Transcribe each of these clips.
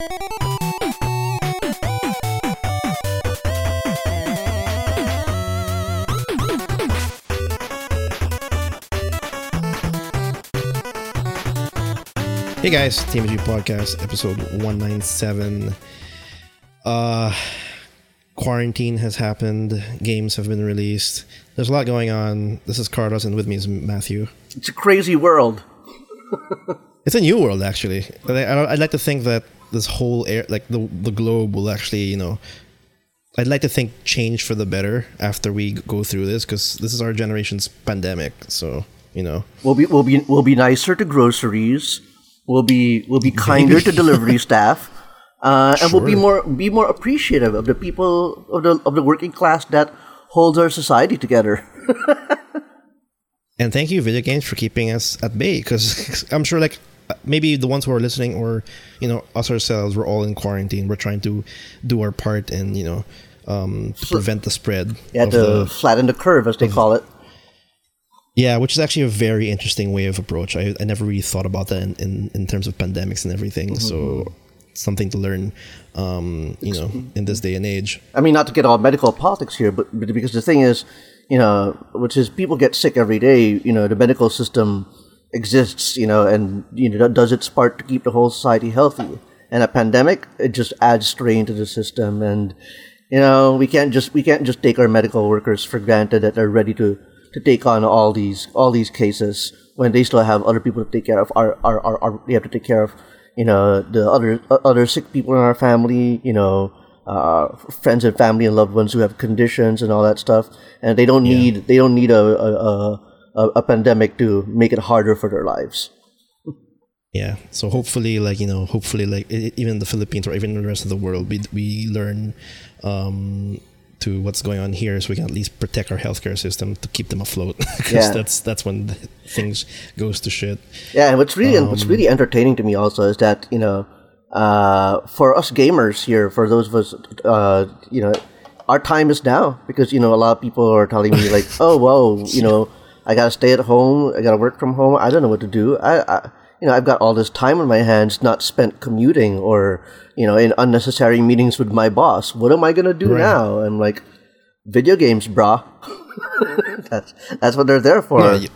Hey guys, TMG Podcast, episode 197. Uh, quarantine has happened, games have been released. There's a lot going on. This is Carlos, and with me is Matthew. It's a crazy world. It's a new world, actually. I, I'd like to think that this whole air, like the the globe, will actually, you know, I'd like to think change for the better after we go through this, because this is our generation's pandemic. So you know, We'll be we'll be we'll be nicer to groceries. We'll be we'll be kinder to delivery staff, uh, and we'll be more be more appreciative of the people of the of the working class that holds our society together. And thank you, video games, for keeping us at bay. Because I'm sure, like, maybe the ones who are listening, or you know, us ourselves, we're all in quarantine. We're trying to do our part and you know, um, to prevent the spread. Yeah, to the, flatten the curve, as they call it. yeah, which is actually a very interesting way of approach. I, I never really thought about that in, in, in terms of pandemics and everything. So something to learn, um, you know, in this day and age. I mean, not to get all medical politics here, but, but because the thing is, you know, which is people get sick every day. You know, the medical system exists, you know, and you know does its part to keep the whole society healthy. And a pandemic, it just adds strain to the system, and you know, we can't just we can't just take our medical workers for granted that they're ready to to take on all these all these cases when they still have other people to take care of. Our our, our, our they have to take care of, you know, the other other sick people in our family, you know uh, friends and family and loved ones who have conditions and all that stuff, and they don't need they don't need a a, a a a pandemic to make it harder for their lives. Yeah. So hopefully, like you know, hopefully, like even the Philippines or even the rest of the world, we we learn um, to what's going on here, so we can at least protect our healthcare system to keep them afloat. Because Yeah. that's that's when things goes to shit. Yeah, and what's really what's really entertaining to me also is that you know, uh, for us gamers here, for those of us, uh, you know, our time is now because you know a lot of people are telling me like, oh, whoa, you know, I gotta stay at home, I gotta work from home, I don't know what to do. I, I you know, I've got all this time on my hands not spent commuting or you know in unnecessary meetings with my boss. What am I gonna do Right. now? I'm like, video games, brah. that's that's what they're there for. Yeah,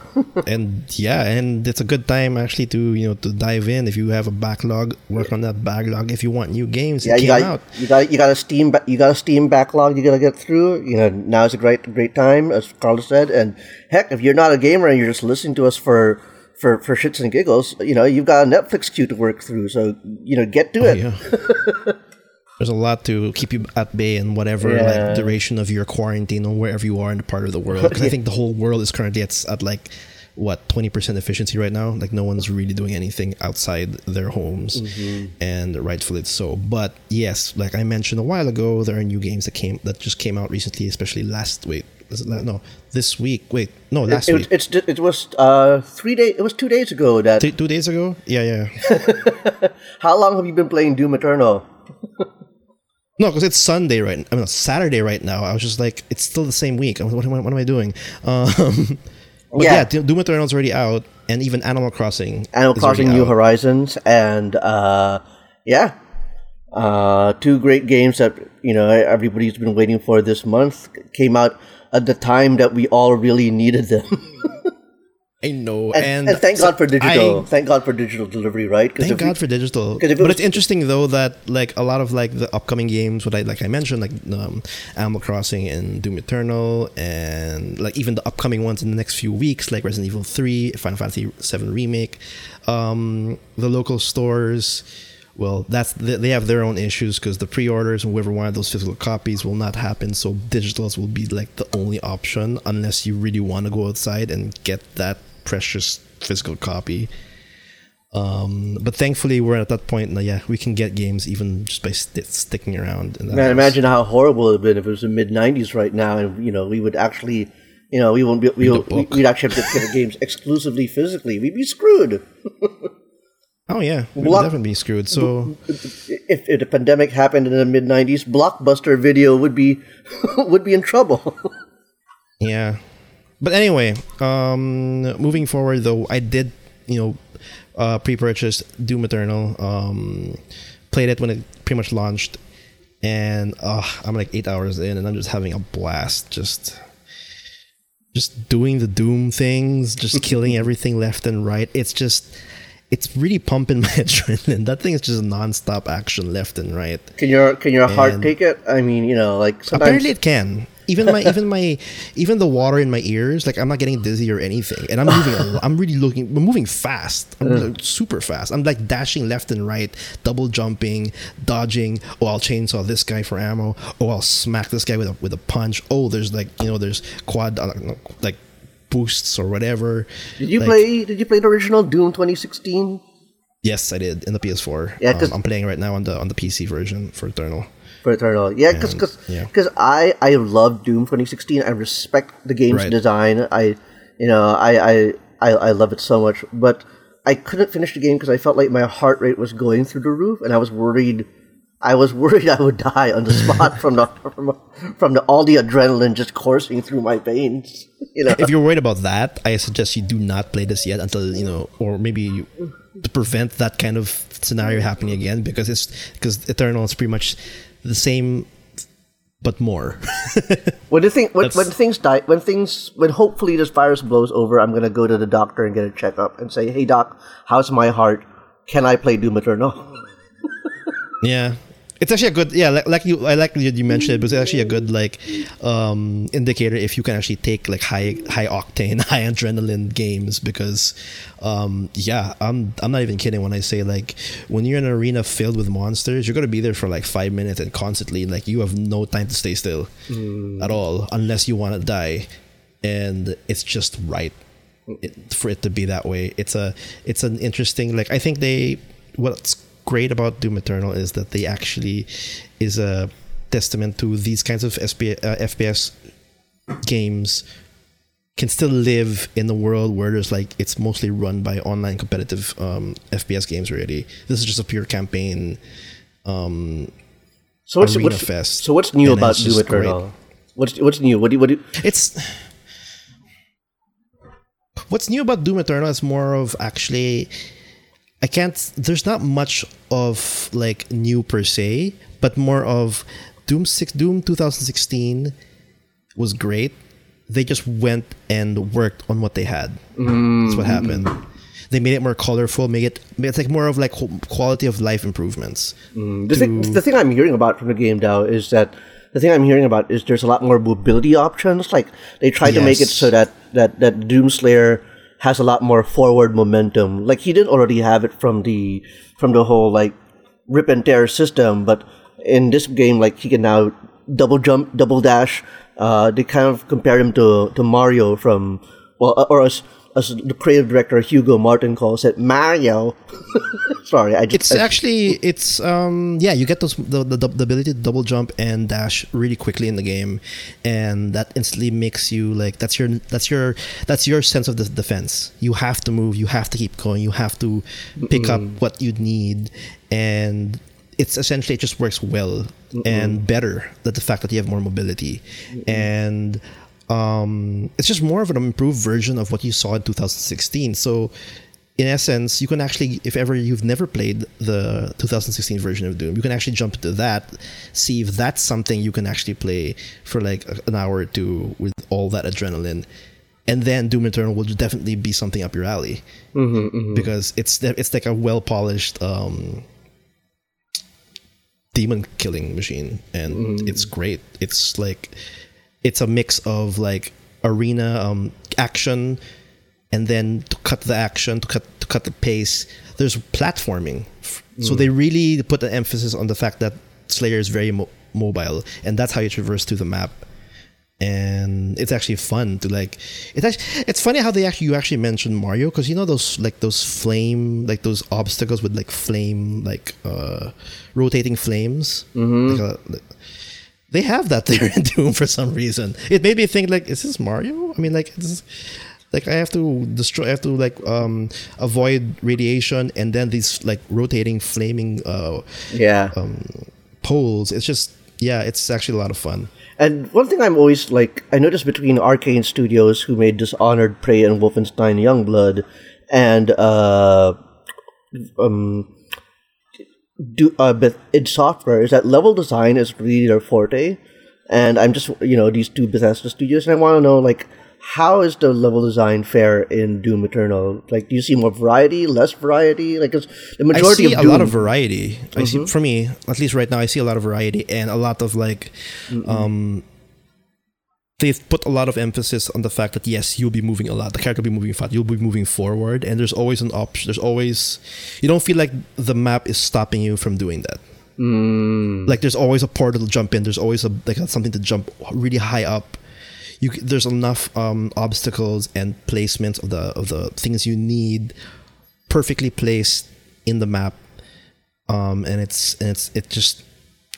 and yeah, and it's a good time actually to you know to dive in. If you have a backlog, work on that backlog. If you want new games, Yeah, you got out. you got you got a Steam ba- you got a Steam backlog you gotta get through. You know now is a great great time, as Carlos said. And heck, if you're not a gamer and you're just listening to us for for for shits and giggles, you know you've got a Netflix queue to work through. So you know get to oh, it. Yeah. There's a lot to keep you at bay in whatever Yeah. like duration of your quarantine or wherever you are in the part of the world. Because I think the whole world is currently at, at like what 20% efficiency right now. Like no one's really doing anything outside their homes, and rightfully so. But yes, like I mentioned a while ago, there are new games that came that just came out recently, especially last it la- no this week? Wait, no, last It, week. it's it was uh three days. It was two days ago that. Two, two days ago? Yeah, yeah. How long have you been playing Doom Eternal? No, because it's Sunday right. I mean, it's Saturday right now. I was just like, it's still the same week. What am I? What am I doing? Um, but Yeah. yeah, Do- Doom Eternal's already out, and even Animal Crossing. Animal Crossing New out. Horizons, and uh, yeah, uh, two great games that you know everybody's been waiting for this month came out at the time that we all really needed them. I know, and, and, and thank so God for digital. I- thank God for digital delivery, right? Thank if we- God for digital. it But it's interesting though that like a lot of like the upcoming games, what I like I mentioned, like um, Animal Crossing and Doom Eternal, and like even the upcoming ones in the next few weeks, like Resident Evil Three, Final Fantasy Seven Remake, um, the local stores. Well, that's they they have their own issues because the pre-orders and whoever wanted those physical copies will not happen. So digitals will be like the only option unless you really want to go outside and get that precious physical copy. Um, but thankfully, we're at that point now. Yeah, we can get games even just by st- sticking around. Man, house. imagine how horrible it would have been if it was the mid '90s right now, and you know we would actually, you know, we won't be, we Read a will, book. we'd actually have to get the games exclusively physically. We'd be screwed. Oh yeah, we would Block- definitely be screwed. So If, if the pandemic happened in the mid '90s, Blockbuster Video would be would be in trouble. yeah, but anyway, um, moving forward though, I did you know uh, pre-purchase Doom Eternal. Um, played it when it pretty much launched, and uh, I'm like eight hours in, and I'm just having a blast. Just just doing the Doom things, just killing everything left and right. It's just it's really pumping my adrenaline. That thing is just a nonstop action left and right. Can your can your heart take it? I mean, you know, like sometimes Apparently, it can. Even my even my even the water in my ears, like I'm not getting dizzy or anything, and I'm moving. I'm really looking. I'm moving fast. I'm like, super fast. I'm like dashing left and right, double jumping, dodging. Oh, I'll chainsaw this guy for ammo. Oh, I'll smack this guy with a with a punch. Oh, there's like you know there's quad uh, like boosts or whatever. Did you Like, play? Did you play the original Doom 2016? Yes, I did in the PS4. Yeah, um, I'm playing right now on the on the PC version for Eternal. For Eternal. Yeah, because And- because yeah. I I love Doom 2016. I respect the game's Right. design. I you know I, I I I love it so much, but I couldn't finish the game because I felt like my heart rate was going through the roof, and I was worried. I was worried I would die on the spot from the from, from the all the adrenaline just coursing through my veins. You know, if you're worried about that, I suggest you do not play this yet until you know, or maybe you, to prevent that kind of scenario happening again, because it's because Eternal is pretty much the same, but more. when the thing when, when things die when things when hopefully this virus blows over, I'm gonna go to the doctor and get a checkup and say, "Hey doc, how's my heart? Can I play Doom Eternal?" yeah. It's actually a good, yeah. Like, like you, I like you, mentioned it, but it's actually a good like um, indicator if you can actually take like high, high octane, high adrenaline games because, um, yeah, I'm, I'm not even kidding when I say like when you're in an arena filled with monsters, you're gonna be there for like five minutes and constantly like you have no time to stay still at all unless you want to die, and it's just right it, for it to be that way. It's a it's an interesting like I think they what's great about Doom Eternal is that they actually is a testament to these kinds of SP, uh, FPS games can still live in a world where there's like it's mostly run by online competitive um, FPS games already. This is just a pure campaign um, So what's, what's Fest, so what's new about Doom great. Eternal? What's what's new? What do you, what do you, it's what's new about Doom Eternal is more of actually I can't there's not much of like new per se, but more of Doom six Doom 2016 was great. They just went and worked on what they had. Mm-hmm. That's what happened. They made it more colorful, make it it's like more of like quality of life improvements. Mm-hmm. the thing the thing I'm hearing about from the game now is that the thing I'm hearing about is there's a lot more mobility options. Like they tried to make it so that that that Doomslayer has a lot more forward momentum. Like he didn't already have it from the from the whole like rip and tear system, but in this game, like he can now double jump, double dash. Uh, they kind of compare him to to Mario from well, uh, or as as the creative director Hugo Martin calls it, Mario. Sorry, I just It's actually it's um yeah you get those the, the the ability to double jump and dash really quickly in the game, and that instantly makes you like that's your that's your that's your sense of the defense. You have to move. You have to keep going. You have to pick up what you need, and it's essentially it just works well and better that the fact that you have more mobility, and um, it's just more of an improved version of what you saw in 2016. So, in essence, you can actually, if ever you've never played the 2016 version of Doom, you can actually jump into that, see if that's something you can actually play for like an hour or two with all that adrenaline. And then Doom Eternal will definitely be something up your alley because it's it's like a well polished um, demon killing machine, and it's great. It's like it's a mix of like arena um, action and then to cut the action to cut to cut the pace there's platforming. So they really put an emphasis on the fact that slayer is very mo- mobile and that's how you traverse through the map. And it's actually fun to like it's actually, it's funny how they actually you actually mentioned mario because you know those like those flame like those obstacles with like flame like uh rotating flames? Like a, they have that there in Doom for some reason. It made me think like, is this Mario? I mean, like, it's, like I have to destroy, I have to like um avoid radiation, and then these like rotating, flaming uh yeah. um, poles. It's just yeah, it's actually a lot of fun. And one thing I'm always like, I noticed between Arkane Studios, who made Dishonored, Prey, and Wolfenstein Youngblood, and uh, um, do uh, id Software is that level design is really their forte, and I'm just you know these two Bethesda studios, and I want to know like how is the level design fair in Doom Eternal? Like, do you see more variety, less variety? Like, 'cause the I majority see of a lot of variety. I see for me, at least right now, I see a lot of variety and a lot of like, um, they've put a lot of emphasis on the fact that yes, you'll be moving a lot. The character will be moving fast. You'll be moving forward, and there's always an option. There's always you don't feel like the map is stopping you from doing that. Like there's always a portal to jump in. There's always a like something to jump really high up. You there's enough um, obstacles and placements of the of the things you need perfectly placed in the map, um, and it's and it's it just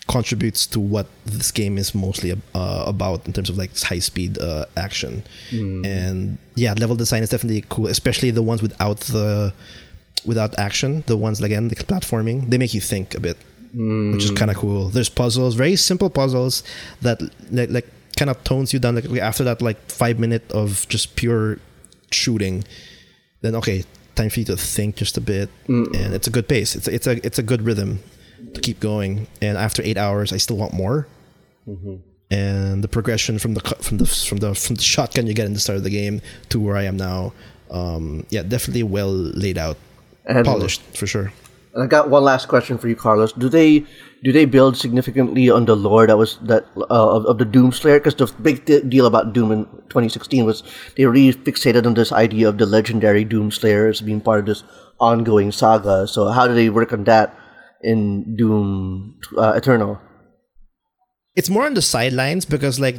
contributes to what this game is mostly uh, about in terms of like high speed uh, action. And yeah, level design is definitely cool, especially the ones without the without action. The ones again the platforming, they make you think a bit, which is kind of cool. There's puzzles, very simple puzzles that like, like kind of tones you down. Like after that, like five minute of just pure shooting, then okay, time for you to think just a bit, and it's a good pace. It's it's a it's a good rhythm to keep going. And after eight hours, I still want more. And the progression from the from the from the from the shotgun you get in the start of the game to where I am now, um, yeah, definitely well laid out, And- polished for sure. And I got one last question for you, Carlos. Do they do they build significantly on the lore that was that uh, of, of the Doom Slayer? Because the big de- deal about Doom in 2016 was they really fixated on this idea of the legendary Doom Slayer as being part of this ongoing saga. So how do they work on that in Doom uh, Eternal? it's more on the sidelines because like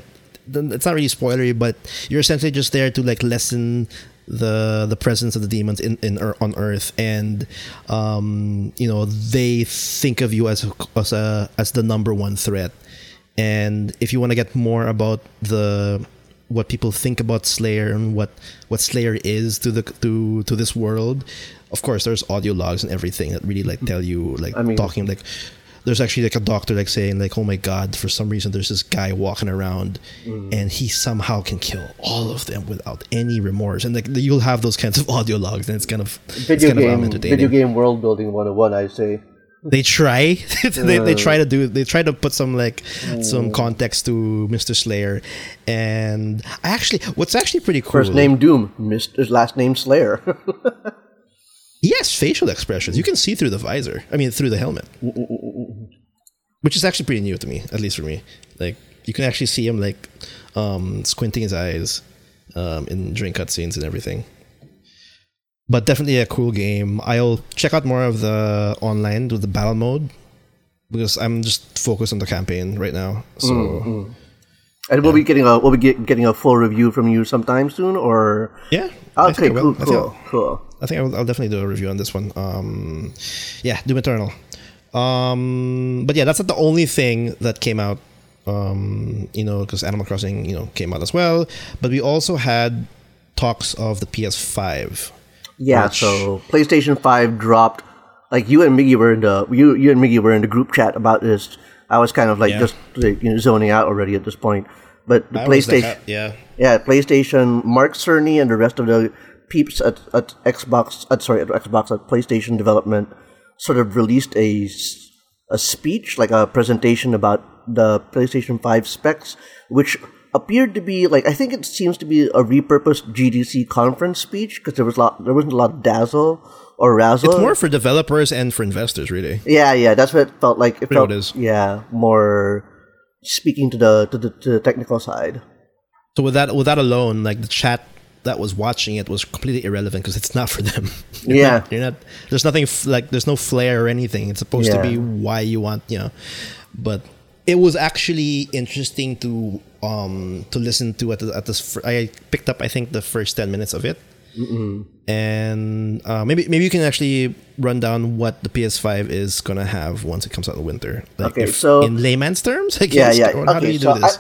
it's not really spoilery, but you're essentially just there to like lessen the the presence of the demons in, in on Earth, and um, you know they think of you as as a as the number one threat. And if you want to get more about the what people think about Slayer and what what Slayer is to the to to this world, of course there's audio logs and everything that really like tell you like I mean- talking like there's actually like a doctor like saying like oh my god for some reason there's this guy walking around and he somehow can kill all of them without any remorse. And like you'll have those kinds of audio logs and it's kind of Video kind of um, game, entertaining. video game world building 101, I say. They try. They, they try to do they try to put some like some context to mr slayer. And I actually what's actually pretty cool First name Doom, Mr. last name Slayer. he has facial expressions. You can see through the visor. I mean through the helmet. Which is actually pretty new to me at least for me. Like you can actually see him like um squinting his eyes um in during cutscenes and everything but definitely a cool game i'll check out more of the online with the battle mode because i'm just focused on the campaign right now so and we'll be getting a we'll be get, getting a full review from you sometime soon, or yeah I okay, I cool, will. I cool, cool. I think I'll, I'll definitely do a review on this one. Um, yeah, Doom Eternal. Um, but yeah, that's not the only thing that came out. Um, you know, because Animal Crossing, you know, came out as well. But we also had talks of the PS5. Yeah, which- so PlayStation Five dropped. Like you and Miggy were in the you you and Miggy were in the group chat about this. I was kind of like Yeah. just you know zoning out already at this point. But the I PlayStation, uh, yeah, yeah, PlayStation, Mark Cerny and the rest of the peeps at, at Xbox, at, sorry, at Xbox at PlayStation development, sort of released a a speech, like a presentation about the PlayStation Five specs, which appeared to be like I think it seems to be a repurposed GDC conference speech because there was a lot there wasn't a lot of dazzle or razzle. it's more for developers and for investors, really. Yeah, yeah, that's what it felt like. It felt, it is. yeah, more speaking to the to the, to the technical side. So with that, with that alone, like the chat that was watching it was completely irrelevant because it's not for them. You're Yeah. not, you're not. There's nothing f- like there's no flair or anything. It's supposed Yeah. to be why you want, you know. But it was actually interesting to um to listen to at the, at this. fir- I picked up I think the first ten minutes of it. And uh, maybe maybe you can actually run down what the PS5 is gonna have once it comes out in the winter. Like Okay, if- so- in layman's terms, I Yeah, guess. yeah. Or how do okay, you so do this?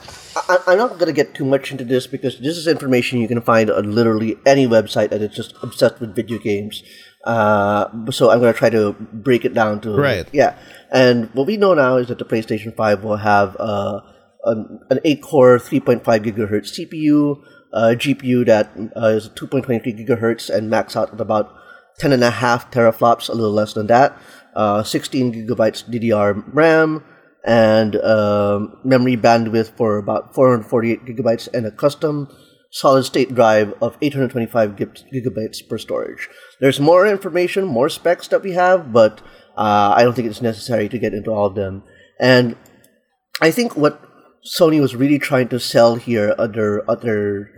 I, I'm not going to get too much into this because this is information you can find on literally any website that is just obsessed with video games. Uh, so I'm going to try to break it down to Right. Yeah, and what we know now is that the PlayStation Five will have uh, an, an eight-core, 3.5 gigahertz CPU, uh, GPU that uh, is 2.23 gigahertz, and max out at about 10 and a half teraflops, a little less than that. uh, 16 gigabytes DDR RAM, and um, memory bandwidth for about 448 gigabytes, and a custom solid state drive of 825 gigabytes per storage. There's more information, more specs that we have, but uh, I don't think it's necessary to get into all of them. And I think what Sony was really trying to sell here under other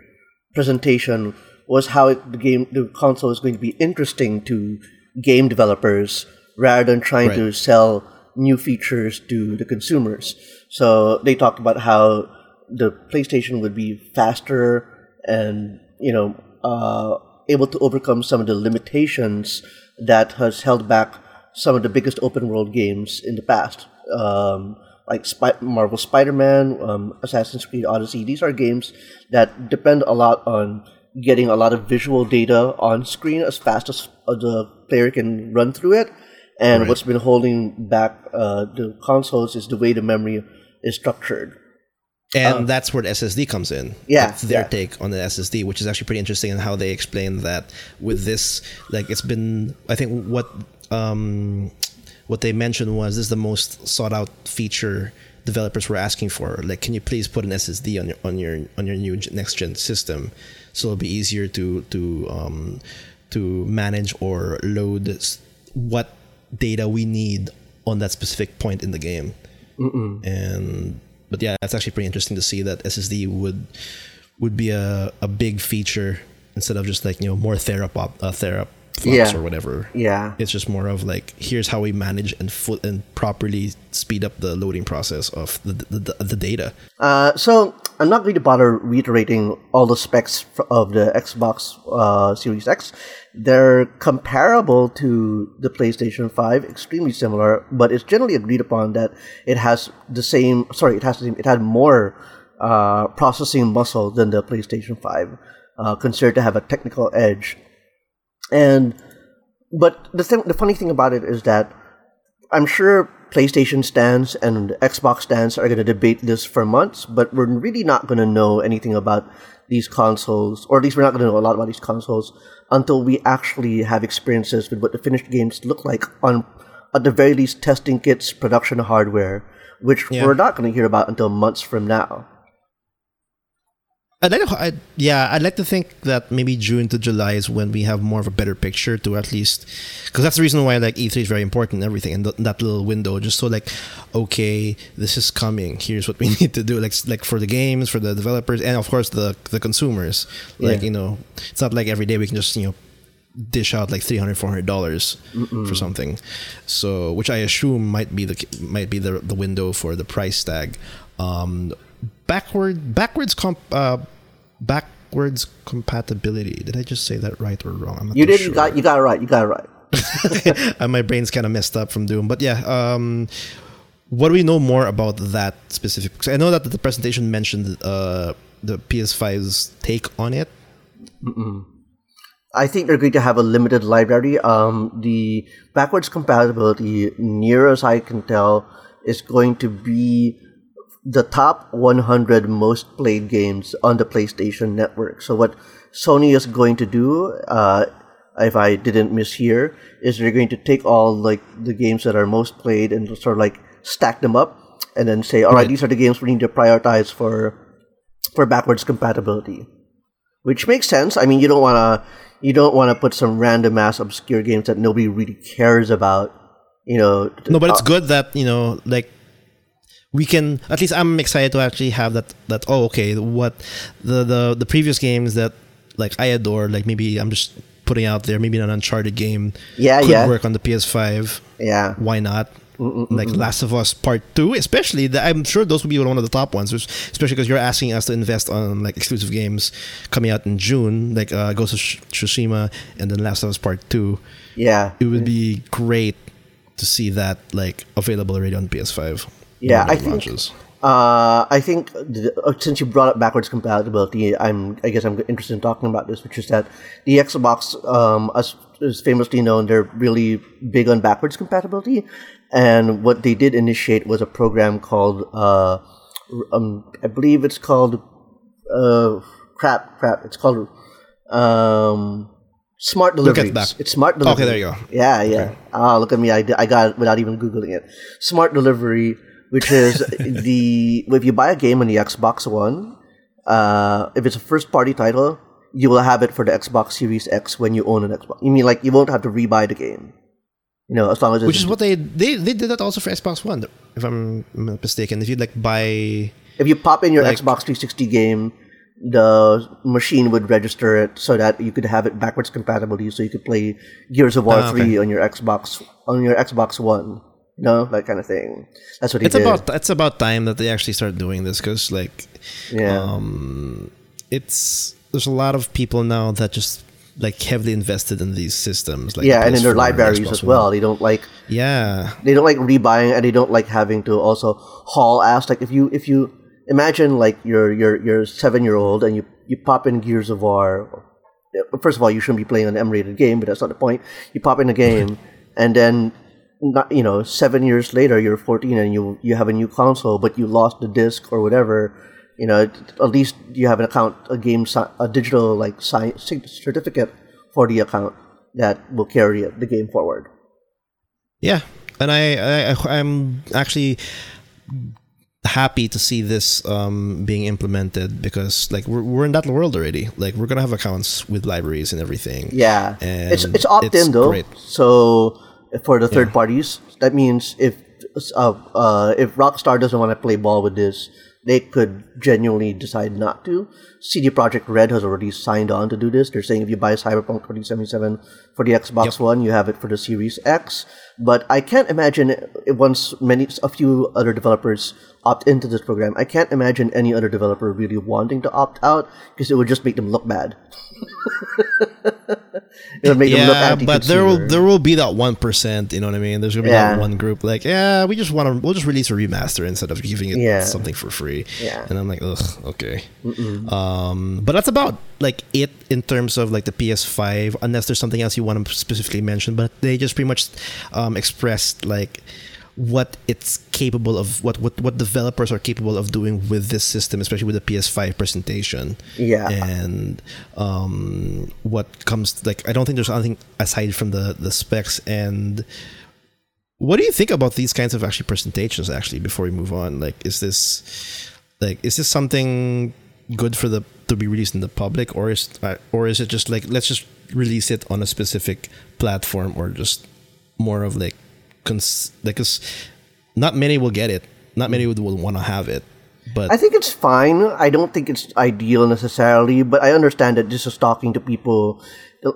presentation was how it, the game the console is going to be interesting to game developers rather than trying right. to sell new features to the consumers. So they talked about how the PlayStation would be faster and you know uh, able to overcome some of the limitations that has held back some of the biggest open world games in the past. Um, like Sp- Marvel Spider-Man, um, Assassin's Creed Odyssey. These are games that depend a lot on getting a lot of visual data on screen as fast as uh, the player can run through it. And right. what's been holding back uh, the consoles is the way the memory is structured. And um, that's where the SSD comes in. Yeah, that's their yeah. take on the SSD, which is actually pretty interesting, and how they explain that with this, like it's been, I think what um, what they mentioned was this is the most sought out feature developers were asking for. Like, can you please put an SSD on your on your on your new next gen system, so it'll be easier to to um, to manage or load what data we need on that specific point in the game. Mm-mm. And but yeah, it's actually pretty interesting to see that SSD would would be a, a big feature instead of just like you know more therapop uh, therap yeah. or whatever. Yeah, it's just more of like here's how we manage and foot and properly speed up the loading process of the the, the, the data. Uh, so I'm not going to bother reiterating all the specs of the Xbox uh, Series X. They're comparable to the PlayStation 5, extremely similar, but it's generally agreed upon that it has the same. Sorry, it has the same, it had more uh, processing muscle than the PlayStation 5, uh, considered to have a technical edge. And but the thing, the funny thing about it is that I'm sure PlayStation stands and Xbox stands are going to debate this for months, but we're really not going to know anything about these consoles, or at least we're not going to know a lot about these consoles until we actually have experiences with what the finished games look like on, at the very least, testing kits, production hardware, which yeah. we're not going to hear about until months from now. I'd like to, I'd, yeah, I'd like to think that maybe June to July is when we have more of a better picture to at least, because that's the reason why like E3 is very important and everything, and th- that little window, just so like, okay, this is coming. Here's what we need to do, like like for the games, for the developers, and of course the the consumers. Like yeah. you know, it's not like every day we can just you know dish out like 300 400 dollars for something so which i assume might be the might be the, the window for the price tag um backward backwards comp uh, backwards compatibility. Did I just say that right or wrong? I'm not you did. Sure. You got you got it right. You got it right. my brain's kind of messed up from Doom, but yeah. Um, what do we know more about that specific? Because I know that the presentation mentioned uh, the PS5's take on it. Mm-mm. I think they're going to have a limited library. Um, the backwards compatibility, near as I can tell, is going to be the top 100 most played games on the PlayStation Network. So what Sony is going to do, uh, if I didn't mishear, is they're going to take all like the games that are most played and sort of like stack them up, and then say, all right, right these are the games we need to prioritize for for backwards compatibility, which makes sense. I mean, you don't want to you don't want to put some random ass obscure games that nobody really cares about. You know, no, but it's uh, good that you know, like we can at least I'm excited to actually have that that oh okay what the the the previous games that like I adore like maybe I'm just putting out there maybe an Uncharted game yeah could yeah. work on the PS5 yeah why not Mm-mm-mm. like Last of Us Part Two, especially. The, I'm sure those would be one of the top ones, especially because you're asking us to invest on like exclusive games coming out in June, like uh, Ghost of Tsushima and then Last of Us Part Two. Yeah, it would be great to see that like available already on PS5 yeah, I think. Launches. Uh, I think uh, since you brought up backwards compatibility, I'm I guess I'm interested in talking about this, which is that the Xbox, um, as is famously known, they're really big on backwards compatibility, and what they did initiate was a program called, uh, um, I believe it's called, uh, crap, crap, it's called, um, Smart Look deliveries. at back. It's smart delivery. Okay, there you go. Yeah, yeah. Ah, look at me. I, I got it without even googling it. Smart delivery, which is the if you buy a game on the Xbox One, uh, if it's a first party title, you will have it for the Xbox Series X when you own an Xbox. You mean like you won't have to rebuy the game? You know, as long as it's Which is what they they they did that also for Xbox One, if I'm not mistaken. If you like buy if you pop in your like- Xbox 360 game, the machine would register it so that you could have it backwards compatibility, so you could play Gears of War Ah, okay. 3 on your Xbox on your Xbox One. You know, that kind of thing. That's what he it's did. about it's about time that they actually start doing this because like yeah. um it's there's a lot of people now that just like heavily invested in these systems like yeah, and in their libraries as well. They don't like yeah they don't like rebuying and they don't like having to also haul ass like if you if you imagine like you're you're you're seven year old and you you pop in gears of war first of all you shouldn't be playing an m-rated game but that's not the point you pop in a game and then not you know seven years later you're 14 and you you have a new console but you lost the disc or whatever you know at least you have an account a game a digital like si- certificate for the account that will carry the game forward yeah and I, I i'm actually happy to see this um being implemented because like we're, we're in that world already like we're gonna have accounts with libraries and everything Yeah, And it's it's opt it's in though. great. So for the third parties, that means if uh, uh, if Rockstar doesn't want to play ball with this, they could genuinely decide not to. CD Projekt Red has already signed on to do this. They're saying if you buy Cyberpunk 2077 for the Xbox One, you have it for the Series X. But I can't imagine once many a few other developers opt into this program. I can't imagine any other developer really wanting to opt out because it would just make them look bad. it would make them look yeah, but there will there will be that one percent. You know what I mean? There's gonna be Yeah. that one group like, yeah, we just want to we'll just release a remaster instead of giving it Yeah. something for free. Yeah. and I'm like, ugh, okay. Um, but that's about like it in terms of like the PS5, unless there's something else you want to specifically mention. But they just pretty much um, expressed like what it's capable of, what, what what developers are capable of doing with this system, especially with the PS5 presentation Yeah. and um, what comes like I don't think there's anything aside from the the specs and what do you think about these kinds of actually presentations actually before we move on like is this like is this something good for the to be released in the public or is uh, or is it just like let's just release it on a specific platform or just more of like cons- like 'cause not many will get it not many would will want to have it but I think it's fine. I don't think it's ideal necessarily, but I understand that this is talking to people.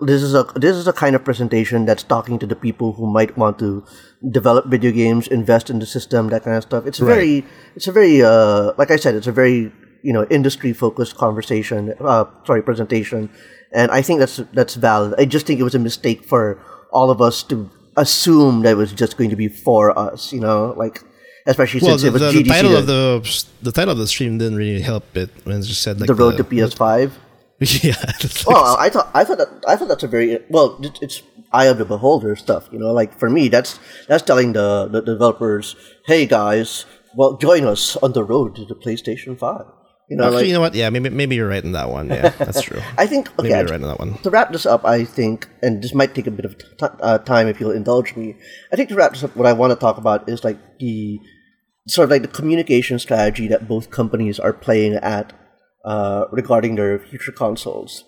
This is a this is a kind of presentation that's talking to the people who might want to develop video games, invest in the system, that kind of stuff. It's very it's a very uh, like I said, it's a very you know industry focused conversation. Uh, sorry, presentation, and I think that's that's valid. I just think it was a mistake for all of us to assume that it was just going to be for us. You know, like. Especially well since the, it was the, GDC the title that- of the the title of the stream didn't really help it when it just said like the road to PS5. yeah Well, I thought I thought that I thought that's a very well. It's, it's eye of the beholder stuff. You know, like for me, that's that's telling the, the developers, "Hey guys, well, join us on the road to the PlayStation Five. You know, Actually, like you know what? Yeah, maybe maybe you're right in that one. Yeah, that's true. I think maybe okay. you're right in that one. To wrap this up, I think, and this might take a bit of t- uh, time if you'll indulge me. I think to wrap this up, what I want to talk about is like the sort of like the communication strategy that both companies are playing at uh, regarding their future consoles.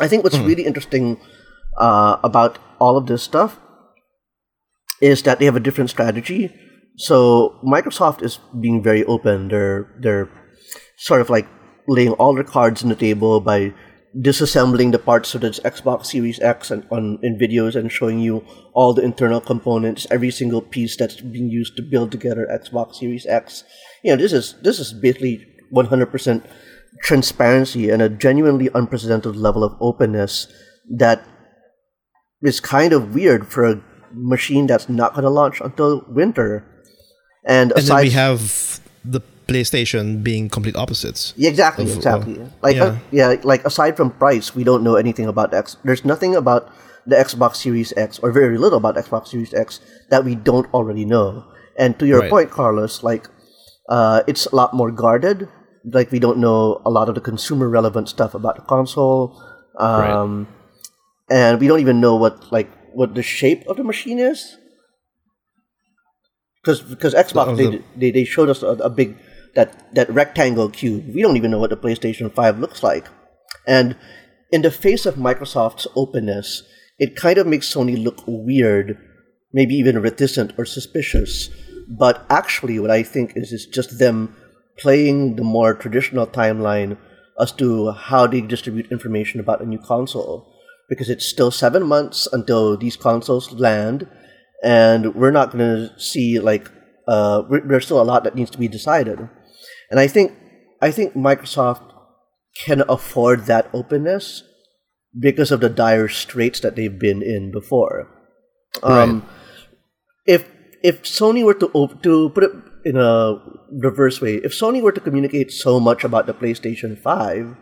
I think what's really interesting uh, about all of this stuff is that they have a different strategy. So Microsoft is being very open. They're they're sort of like laying all their cards on the table by disassembling the parts of its Xbox Series X and on in videos and showing you all the internal components, every single piece that's being used to build together Xbox Series X. You know, this is this is basically 100% transparency and a genuinely unprecedented level of openness that is kind of weird for a machine that's not going to launch until winter. And, And aside then we have the PlayStation being complete opposites. Yeah, exactly, of- exactly. of- like, yeah. uh, yeah, like aside from price, we don't know anything about X. There's nothing about the Xbox Series X, or very little about Xbox Series X that we don't already know. And to your Right. point, Carlos, like, uh, it's a lot more guarded. Like, we don't know a lot of the consumer relevant stuff about the console. Um, and we don't even know what like what the shape of the machine is. Because because Xbox they, the- they they showed us a, a big that that rectangle cube. We don't even know what the PlayStation Five looks like, and in the face of Microsoft's openness, it kind of makes Sony look weird, maybe even reticent or suspicious. But actually, what I think is is just them playing the more traditional timeline as to how they distribute information about a new console. Because it's still seven months until these consoles land, and we're not going to see like uh, there's still a lot that needs to be decided. And I think I think Microsoft can afford that openness because of the dire straits that they've been in before. Um, If if Sony were to op- to put it in a reverse way, if Sony were to communicate so much about the PlayStation Five,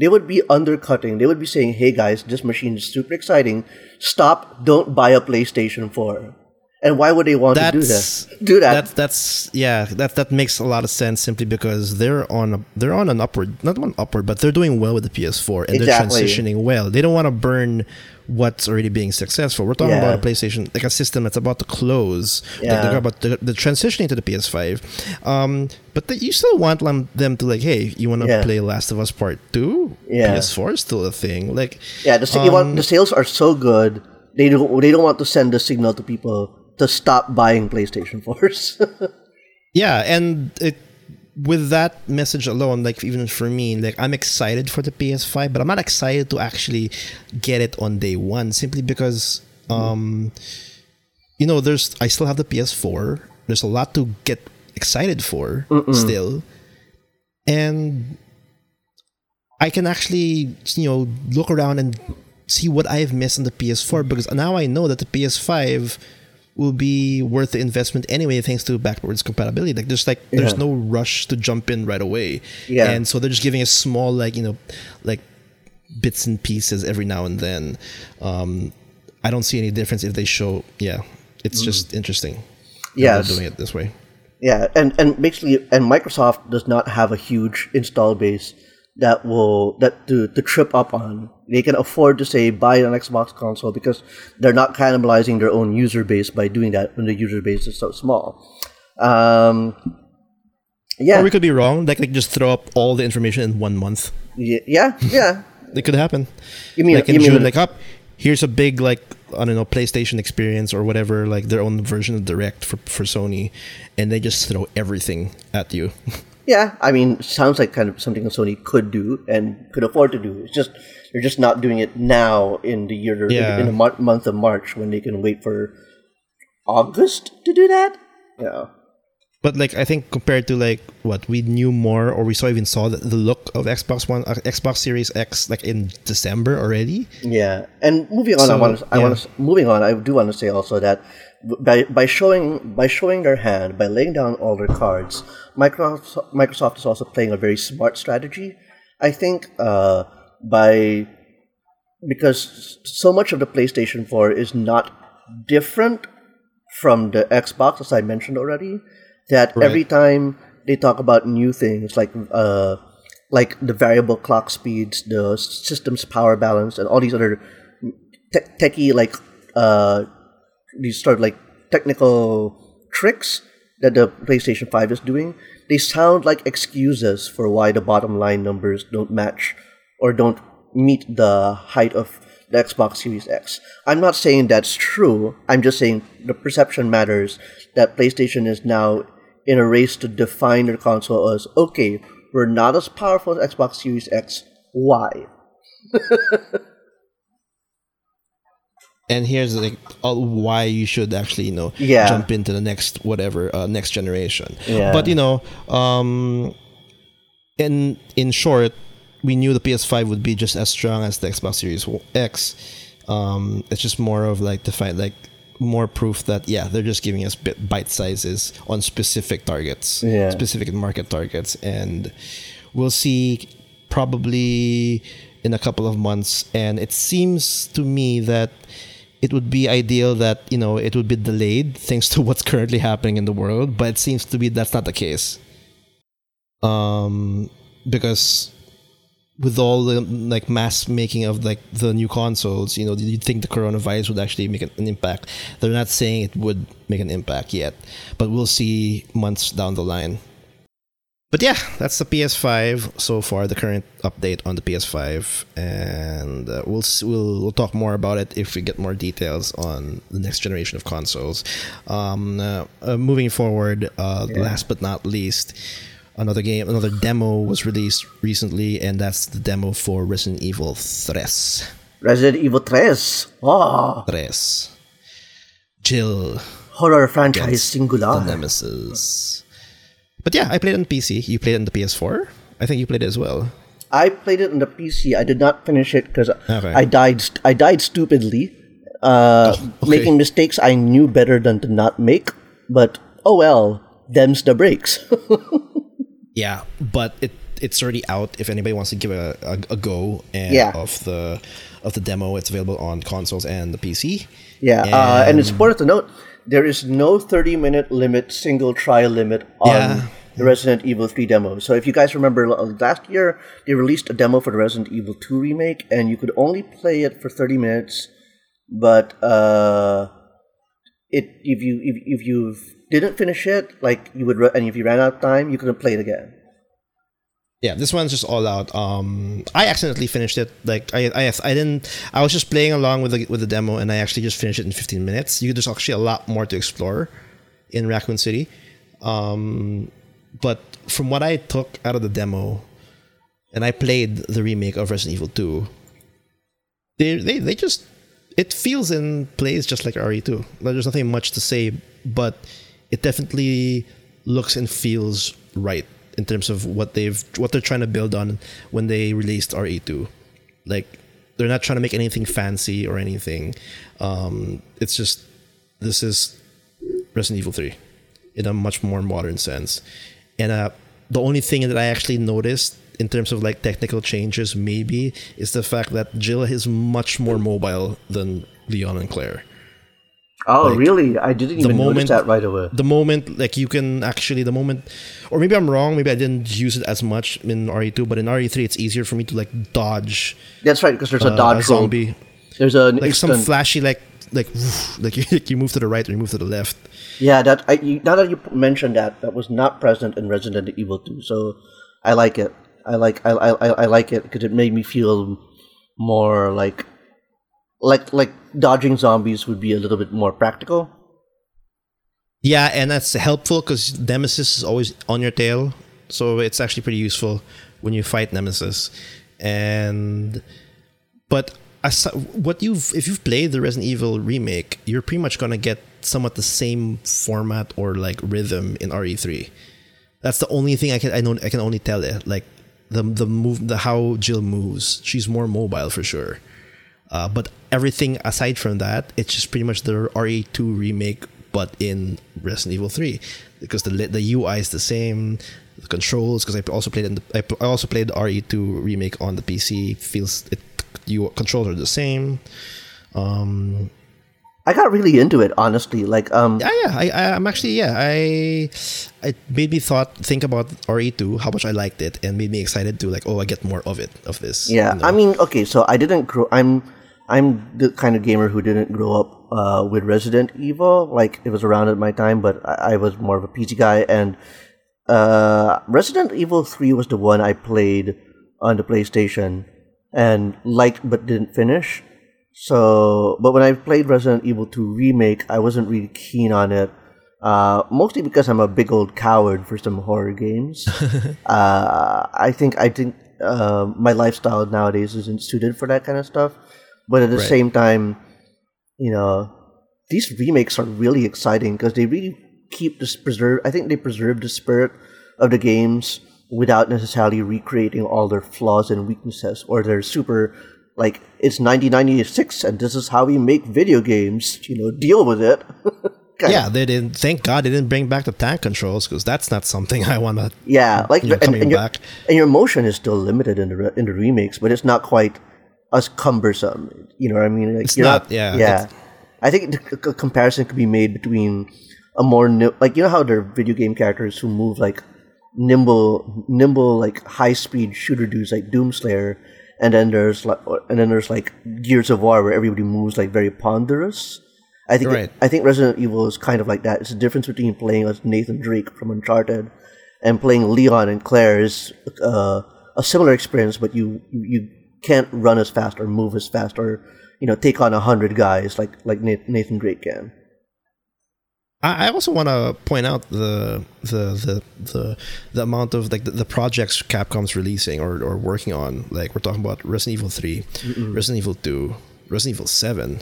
they would be undercutting. They would be saying, "Hey guys, this machine is super exciting. Stop! Don't buy a PlayStation Four. And why would they want to do That's that? Do that. That's that's yeah. That that makes a lot of sense simply because they're on a, they're on an upward, not one upward, but they're doing well with the PS4 and Exactly. they're transitioning well. They don't want to burn what's already being successful. We're talking Yeah. about a PlayStation like a system that's about to close. Yeah. they're about the, the transitioning to the PS5. Um, but the, you still want them, to like, hey, you want to Yeah. play Last of Us Part Two? Yeah. PS4 is still a thing. Like Yeah, the, you want, Um, the sales are so good. They don't. They don't want to send the signal to people to stop buying PlayStation 4s. Yeah, and it with that message alone, like even for me, like I'm excited for the PS5, but I'm not excited to actually get it on day one simply because um you know, there's I still have the PS4. There's a lot to get excited for still. And I can actually, you know, look around and see what I've missed on the PS4 because now I know that the PS5 will be worth the investment anyway thanks to backwards compatibility. Like there's like there's no rush to jump in right away. Yeah. And so they're just giving us small like, you know, like bits and pieces every now and then. Um I don't see any difference if they show yeah. It's just interesting. Yeah, they're doing it this way. yeah, and and basically, and Microsoft does not have a huge install base that will that to to trip up on. They can afford to say buy an Xbox console because they're not cannibalizing their own user base by doing that when the user base is so small. Um, yeah, Or we could be wrong. Like they could just throw up all the information in one month. yeah, yeah. It could happen. You mean like in you mean June, like up here's a big like I don't know PlayStation experience or whatever, like their own version of Direct for for Sony, and they just throw everything at you. Yeah, I mean, sounds like kind of something Sony could do and could afford to do. It's just they're just not doing it now in the year Yeah. in, the mo- month of March when they can wait for August to do that. Yeah, but like I think compared to like what we knew more or we saw even saw the, the look of Xbox One, uh, Xbox Series X like in December already. yeah. And moving on, I So, want to, I want to, moving on. I do want to say also that by by showing by showing their hand by laying down all their cards, Microsoft Microsoft is also playing a very smart strategy. I think uh, by because so much of the PlayStation 4 is not different from the Xbox, as I mentioned already, that Right. every time they talk about new things like uh, like the variable clock speeds, the system's power balance, and all these other te- techie like uh, these sort of like technical tricks that the PlayStation 5 is doing, they sound like excuses for why the bottom line numbers don't match or don't meet the height of the Xbox Series X. I'm not saying that's true. I'm just saying the perception matters that PlayStation is now in a race to define their console as okay, we're not as powerful as Xbox Series X. Why? And here's like uh, why you should actually you know Yeah. jump into the next whatever uh, next generation. Yeah. But you know, um, in in short, we knew the PS5 would be just as strong as the Xbox Series X. Um, it's just more of like the fight, like more proof that yeah, they're just giving us bite sizes on specific targets, Yeah. specific market targets, and we'll see probably in a couple of months. And it seems to me that it would be ideal that you know it would be delayed thanks to what's currently happening in the world but it seems to be that's not the case um because with all the like mass making of like the new consoles, you know, you'd think the coronavirus would actually make an, an impact. They're not saying it would make an impact yet, but we'll see months down the line. But yeah, that's the PS5 so far. The current update on the PS5, and uh, we'll we'll we'll talk more about it if we get more details on the next generation of consoles. Um, uh, uh, moving forward, uh, last but not least, another game, another demo was released recently, and that's the demo for Resident Evil 3. Resident Evil 3. Oh, 3. Jill, horror franchise the singular. Nemesis. But yeah, I played on PC. You played on the PS4. I think you played it as well. I played it on the PC. I did not finish it because Okay. I died. st- I died stupidly, uh, okay. making mistakes I knew better than to not make. But oh well, them's the breaks. Yeah, but it it's already out. If anybody wants to give a, a, a go and Yeah. of the of the demo, it's available on consoles and the PC. yeah, uh, and it's important to note there is no thirty-minute limit, single trial limit on Yeah. the Resident Evil Three demo. So if you guys remember last year, they released a demo for the Resident Evil Two remake, and you could only play it for thirty minutes. But uh, it if you if, if you didn't finish it, like you would, and if you ran out of time, you couldn't play it again. Yeah, this one's just all out. Um, I accidentally finished it. Like I, I, I didn't. I was just playing along with the with the demo, and I actually just finished it in 15 minutes. You, there's actually a lot more to explore in Raccoon City. Um, but from what I took out of the demo, and I played the remake of Resident Evil 2, they they they just it feels and plays just like RE2. There's nothing much to say, but it definitely looks and feels right in terms of what they've what they're trying to build on when they released RE2. Like they're not trying to make anything fancy or anything. Um, it's just this is Resident Evil 3 in a much more modern sense. And uh, the only thing that I actually noticed in terms of like technical changes, maybe, is the fact that Jill is much more mobile than Leon and Claire. Oh, Like, really? I didn't even notice moment- that right away. The moment, like you can actually, the moment, or maybe I'm wrong, maybe I didn't use it as much in RE2, but in RE3, it's easier for me to like dodge That's right, because there's a uh, dodge a roll. zombie. There's a Like some flashy, like, like, woof, like you, like you move to the right or you move to the left. Yeah, that I, you, now that you mentioned that, that was not present in Resident Evil 2. So I like it. I like I, I I like it because it made me feel more like like like dodging zombies would be a little bit more practical. Yeah, and that's helpful because Nemesis is always on your tail, so it's actually pretty useful when you fight Nemesis. And but as, what you've if you've played the Resident Evil remake, you're pretty much gonna get somewhat the same format or like rhythm in RE3. That's the only thing I can I know I can only tell it like the the move the how Jill moves. She's more mobile for sure. Uh, but everything aside from that, it's just pretty much the RE2 remake, but in Resident Evil 3, because the the UI is the same, the controls. Because I also played in the, I, also played the RE2 remake on the PC. Feels it you controls are the same. Um, I got really into it, honestly. Like, um, yeah, yeah. I, I I'm actually yeah. I it made me thought think about RE2 how much I liked it and made me excited to like oh I get more of it of this. Yeah, you know? I mean, okay, so I didn't grow. I'm I'm the kind of gamer who didn't grow up uh, with Resident Evil. Like it was around at my time, but I, I was more of a PC guy. And uh, Resident Evil Three was the one I played on the PlayStation and liked, but didn't finish. So, but when I played Resident Evil Two remake, I wasn't really keen on it. Uh, mostly because I'm a big old coward for some horror games. uh, I think I think uh, my lifestyle nowadays isn't suited for that kind of stuff. But at the Right. same time, you know, these remakes are really exciting because they really keep this preserve. I think they preserve the spirit of the games without necessarily recreating all their flaws and weaknesses or their super like it's 1996 and this is how we make video games. You know, deal with it. Yeah, they didn't. Thank God they didn't bring back the tank controls because that's not something I want to. Yeah, like you know, and, coming and your, back. and your motion is still limited in the re- in the remakes, but it's not quite as cumbersome. You know what I mean? Like, It's you're not, yeah, yeah. I think c- comparison could be made between a more like you know how there are video game characters who move like nimble, nimble like high speed shooter dudes like Doomslayer, and then there's like and then there's like Gears of War where everybody moves like very ponderous. I think Right. I think Resident Evil is kind of like that. It's the difference between playing as Nathan Drake from Uncharted and playing Leon and Claire is uh, a similar experience, but you you can't run as fast or move as fast or you know take on a hundred guys like like Nathan Drake can. I I also want to point out the the the the, the amount of like the, the projects Capcom's releasing or, or working on. Like we're talking about Resident Evil 3 Resident Evil two, Resident Evil seven,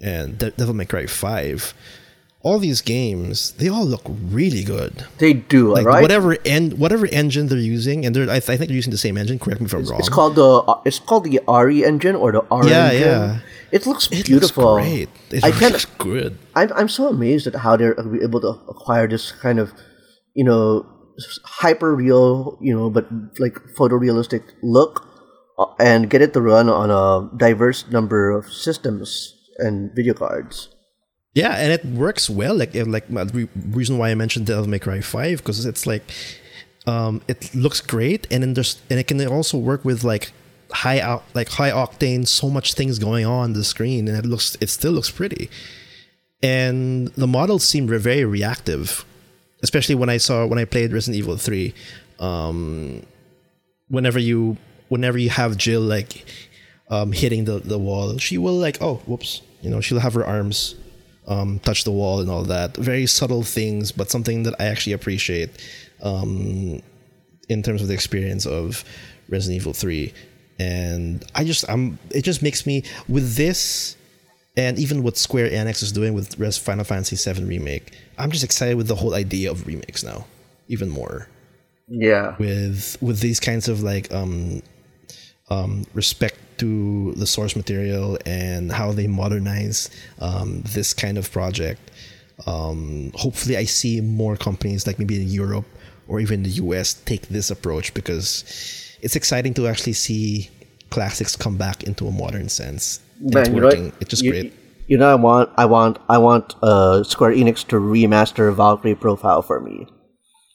and De- Devil May Cry five. All these games, they all look really good. They do, Like right? whatever en- whatever engine they're using, and they're, I, th- I think they're using the same engine. Correct me if I'm wrong. It's called the uh, it's called the RE engine or the R Yeah, engine. yeah. It looks it beautiful. looks great. It I can looks good. I'm I'm so amazed at how they're able to acquire this kind of, you know, hyper real, you know, but like photorealistic look, uh, and get it to run on a diverse number of systems and video cards. Yeah, and it works well. Like, like my re- reason why I mentioned Devil May Cry Five because it's like, um, it looks great, and then there's and it can also work with like high out like high octane, so much things going on the screen, and it looks it still looks pretty. And the models seem very reactive, especially when I saw when I played Resident Evil Three. Um, whenever you whenever you have Jill like um, hitting the, the wall, she will like oh whoops, you know she'll have her arms um, touch the wall and all that. Very subtle things, but something that I actually appreciate um, in terms of the experience of Resident Evil Three. And I just I'm it just makes me with this and even what Square Enix is doing with Res Final Fantasy VII remake. I'm just excited with the whole idea of remakes now, even more Yeah. with with these kinds of like um um respect to the source material and how they modernize um this kind of project um hopefully i see more companies like maybe in europe or even the us take this approach because it's exciting to actually see classics come back into a modern sense And it's Man, you know working it's just you, great You know, I want, I want, I want uh, Square Enix to remaster Valkyrie Profile for me,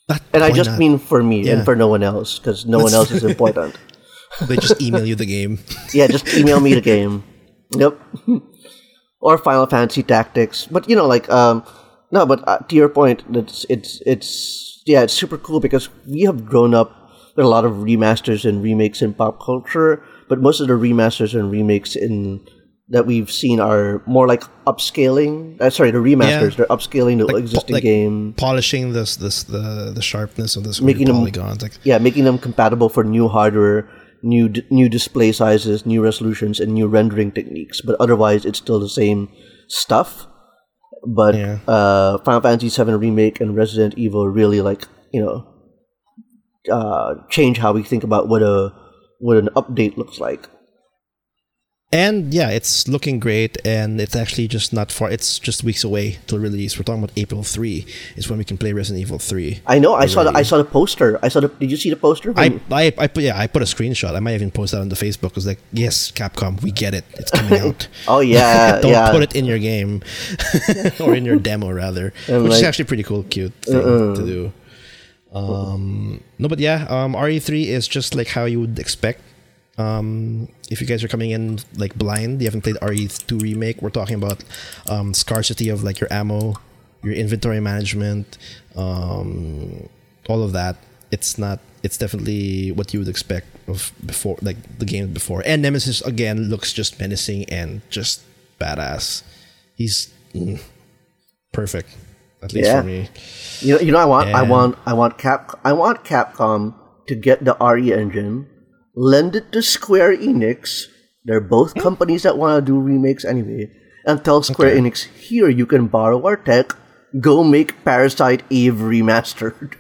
But and I just not? mean for me Yeah. and for no one else, because no one else is important. they just email you the game Yeah, just email me the game. Yep. or Final Fantasy Tactics. But you know, like um no, but uh, to your point, it's it's it's yeah, it's super cool because we have grown up with a lot of remasters and remakes in pop culture, but most of the remasters and remakes in that we've seen are more like upscaling. Uh, sorry, the remasters they're upscaling the Like, po- existing like game. polishing this this the the sharpness of this Making them- polygons like Yeah, making them compatible for new hardware, new d- new display sizes, new resolutions, and new rendering techniques. But otherwise, it's still the same stuff. But Yeah. uh, Final Fantasy VII remake and Resident Evil really like you know uh, change how we think about what a what an update looks like. And yeah, it's looking great, and it's actually just not far. It's just weeks away till release. We're talking about April three is when we can play Resident Evil three. I know. I saw the I saw the poster. I saw the. Did you see the poster? I, I, I put yeah, I put a screenshot. I might even post that on the Facebook. It was like, yes, Capcom, we get it. It's coming out. oh yeah, Don't yeah. put it in your game or in your demo rather, And which is actually pretty cool, cute thing to do. Um, no, but yeah, um, RE3 is just like how you would expect. Um, if you guys are coming in like blind, you haven't played RE2 remake. We're talking about um, scarcity of like your ammo, your inventory management, um, all of that. It's not. It's definitely what you would expect of before, like the game before. And Nemesis again looks just menacing and just badass. He's mm, perfect, at least Yeah. for me. You know, you know, I want, I want, I want Cap, I want Capcom to get the RE engine, lend it to Square Enix. They're both hmm. companies that want to do remakes anyway, and tell Square Okay. Enix, here you can borrow our tech, go make Parasite Eve remastered,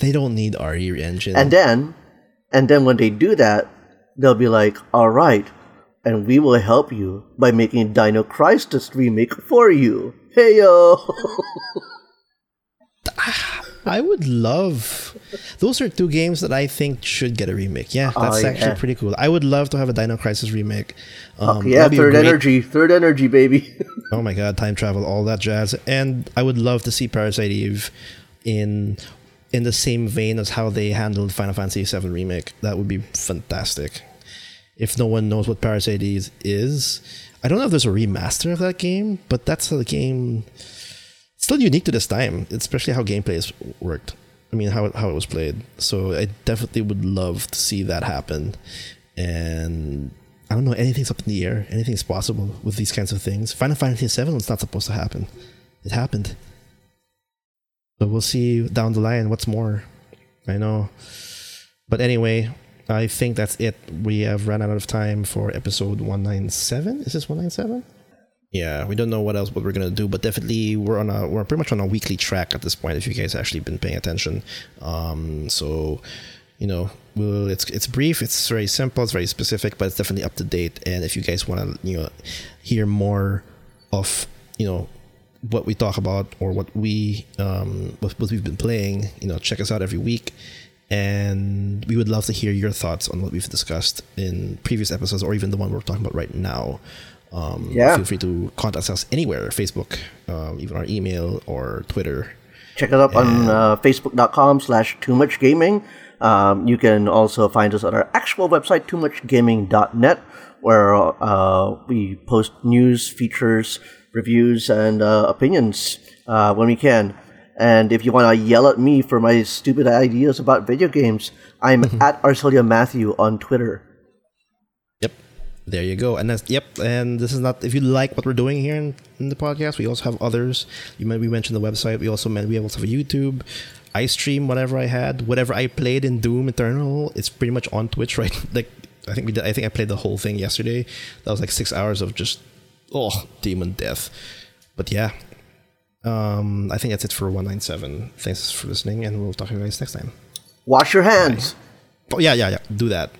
They don't need RE engine. and then, and then when they do that, they'll be like, all right, and we will help you by making Dino Crisis remake for you. Hey yo. I would love. Those are two games that I think should get a remake. Yeah, that's Oh, actually yeah. pretty cool. I would love to have a Dino Crisis remake. Um, yeah, that'd be a third great- energy, third energy, baby. Oh my god, time travel, all that jazz, and I would love to see Parasite Eve in in the same vein as how they handled Final Fantasy VII Remake. That would be fantastic. If no one knows what Parasites is, I don't know if there's a remaster of that game, but that's a game still unique to this time, especially how gameplay is worked. I mean, how how it was played. So I definitely would love to see that happen. And I don't know, anything's up in the air. Anything's possible with these kinds of things. Final Fantasy VII was not supposed to happen. It happened. But we'll see down the line what's more. I know. But anyway, I think that's it. We have run out of time for episode 197. Is this 197? Yeah, we don't know what else what we're gonna do, but definitely we're on a we're pretty much on a weekly track at this point. If you guys actually been paying attention, um, so you know, we'll, it's it's brief, it's very simple, it's very specific, but it's definitely up to date. And if you guys want to you know hear more of you know what we talk about or what we um, what, what we've been playing, you know, check us out every week. And we would love to hear your thoughts on what we've discussed in previous episodes or even the one we're talking about right now. Um, Yeah. Feel free to contact us anywhere Facebook, um, even our email or Twitter. Check us out on uh, facebook.com slash too much gaming. Um, you can also find us on our actual website, toomuchgaming.net, where uh, we post news, features, reviews, and uh, opinions uh, when we can. And if you want to yell at me for my stupid ideas about video games, I'm at Arcelia Matthew on Twitter. Yep. There you go. And that's yep. And this is not if you like what we're doing here in, in the podcast, we also have others. You we mentioned the website. We also meant we also have a YouTube. I stream whatever I had, whatever I played in Doom Eternal. It's pretty much on Twitch, right? Like I think we did. I think I played the whole thing yesterday. That was like six hours of just oh demon death. But yeah, um, I think that's it for one nine seven. Thanks for listening, and we'll talk to you guys next time. Wash your hands. Oh yeah, yeah, yeah. Do that.